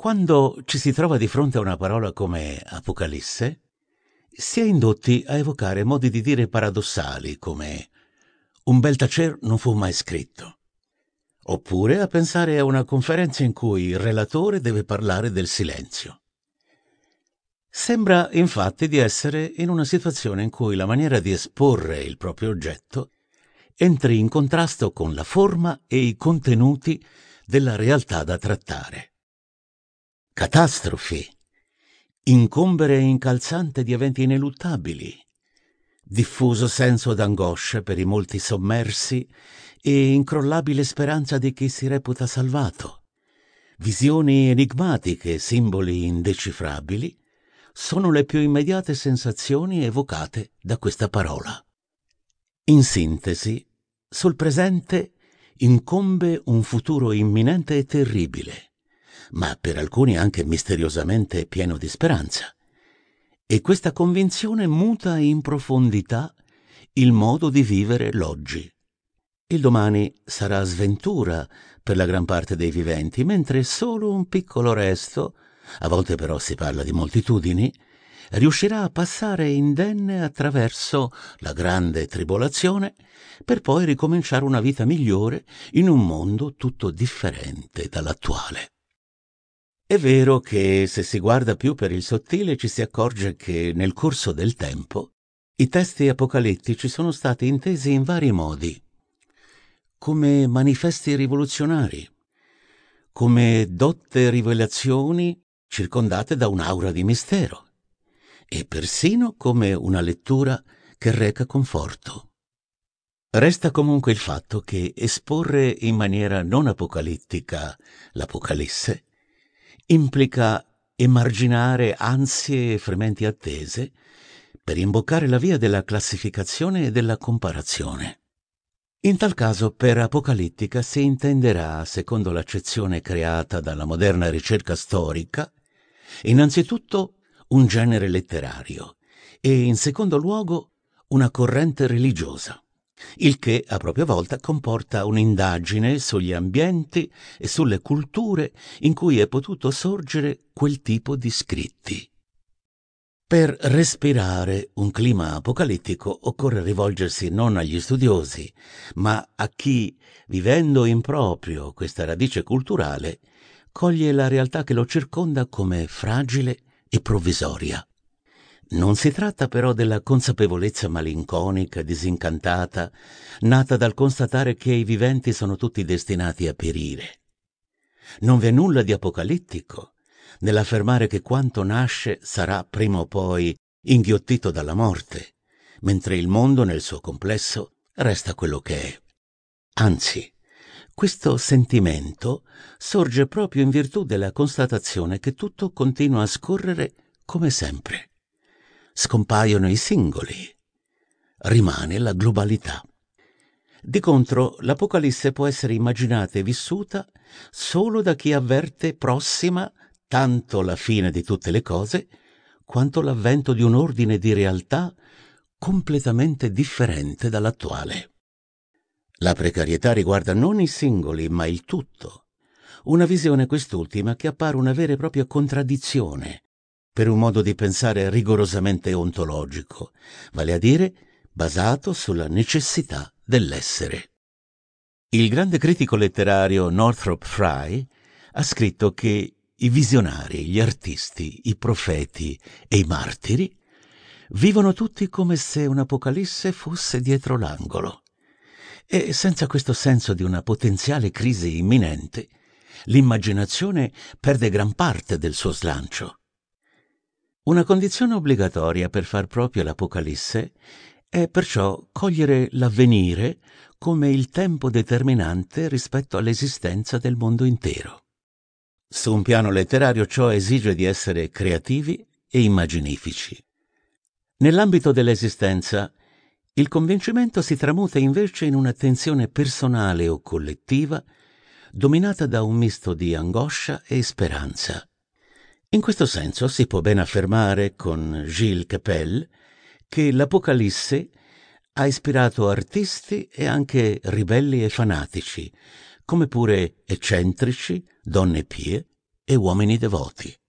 Quando ci si trova di fronte a una parola come Apocalisse, si è indotti a evocare modi di dire paradossali come un bel tacer non fu mai scritto, oppure a pensare a una conferenza in cui il relatore deve parlare del silenzio. Sembra infatti di essere in una situazione in cui la maniera di esporre il proprio oggetto entri in contrasto con la forma e i contenuti della realtà da trattare catastrofi, incombere incalzante di eventi ineluttabili, diffuso senso d'angoscia per i molti sommersi e incrollabile speranza di chi si reputa salvato, visioni enigmatiche, simboli indecifrabili, sono le più immediate sensazioni evocate da questa parola. In sintesi, sul presente incombe un futuro imminente e terribile, ma per alcuni anche misteriosamente pieno di speranza. E questa convinzione muta in profondità il modo di vivere l'oggi. Il domani sarà sventura per la gran parte dei viventi, mentre solo un piccolo resto, a volte però si parla di moltitudini, riuscirà a passare indenne attraverso la grande tribolazione per poi ricominciare una vita migliore in un mondo tutto differente dall'attuale. È vero che se si guarda più per il sottile ci si accorge che nel corso del tempo i testi apocalittici sono stati intesi in vari modi, come manifesti rivoluzionari, come dotte rivelazioni circondate da un'aura di mistero e persino come una lettura che reca conforto. Resta comunque il fatto che esporre in maniera non apocalittica l'Apocalisse implica emarginare ansie e frementi attese per imboccare la via della classificazione e della comparazione. In tal caso per apocalittica si intenderà, secondo l'accezione creata dalla moderna ricerca storica, innanzitutto un genere letterario e in secondo luogo una corrente religiosa il che a propria volta comporta un'indagine sugli ambienti e sulle culture in cui è potuto sorgere quel tipo di scritti. Per respirare un clima apocalittico occorre rivolgersi non agli studiosi, ma a chi, vivendo in proprio questa radice culturale, coglie la realtà che lo circonda come fragile e provvisoria. Non si tratta però della consapevolezza malinconica, disincantata, nata dal constatare che i viventi sono tutti destinati a perire. Non v'è nulla di apocalittico nell'affermare che quanto nasce sarà prima o poi inghiottito dalla morte, mentre il mondo nel suo complesso resta quello che è. Anzi, questo sentimento sorge proprio in virtù della constatazione che tutto continua a scorrere come sempre scompaiono i singoli, rimane la globalità. Di contro, l'Apocalisse può essere immaginata e vissuta solo da chi avverte prossima tanto la fine di tutte le cose, quanto l'avvento di un ordine di realtà completamente differente dall'attuale. La precarietà riguarda non i singoli, ma il tutto. Una visione quest'ultima che appare una vera e propria contraddizione per un modo di pensare rigorosamente ontologico, vale a dire basato sulla necessità dell'essere. Il grande critico letterario Northrop Frye ha scritto che i visionari, gli artisti, i profeti e i martiri vivono tutti come se un'apocalisse fosse dietro l'angolo. E senza questo senso di una potenziale crisi imminente, l'immaginazione perde gran parte del suo slancio. Una condizione obbligatoria per far proprio l'Apocalisse è perciò cogliere l'avvenire come il tempo determinante rispetto all'esistenza del mondo intero. Su un piano letterario ciò esige di essere creativi e immaginifici. Nell'ambito dell'esistenza, il convincimento si tramuta invece in un'attenzione personale o collettiva dominata da un misto di angoscia e speranza in questo senso si può ben affermare con Gilles Capel che l'Apocalisse ha ispirato artisti e anche ribelli e fanatici, come pure eccentrici, donne pie e uomini devoti.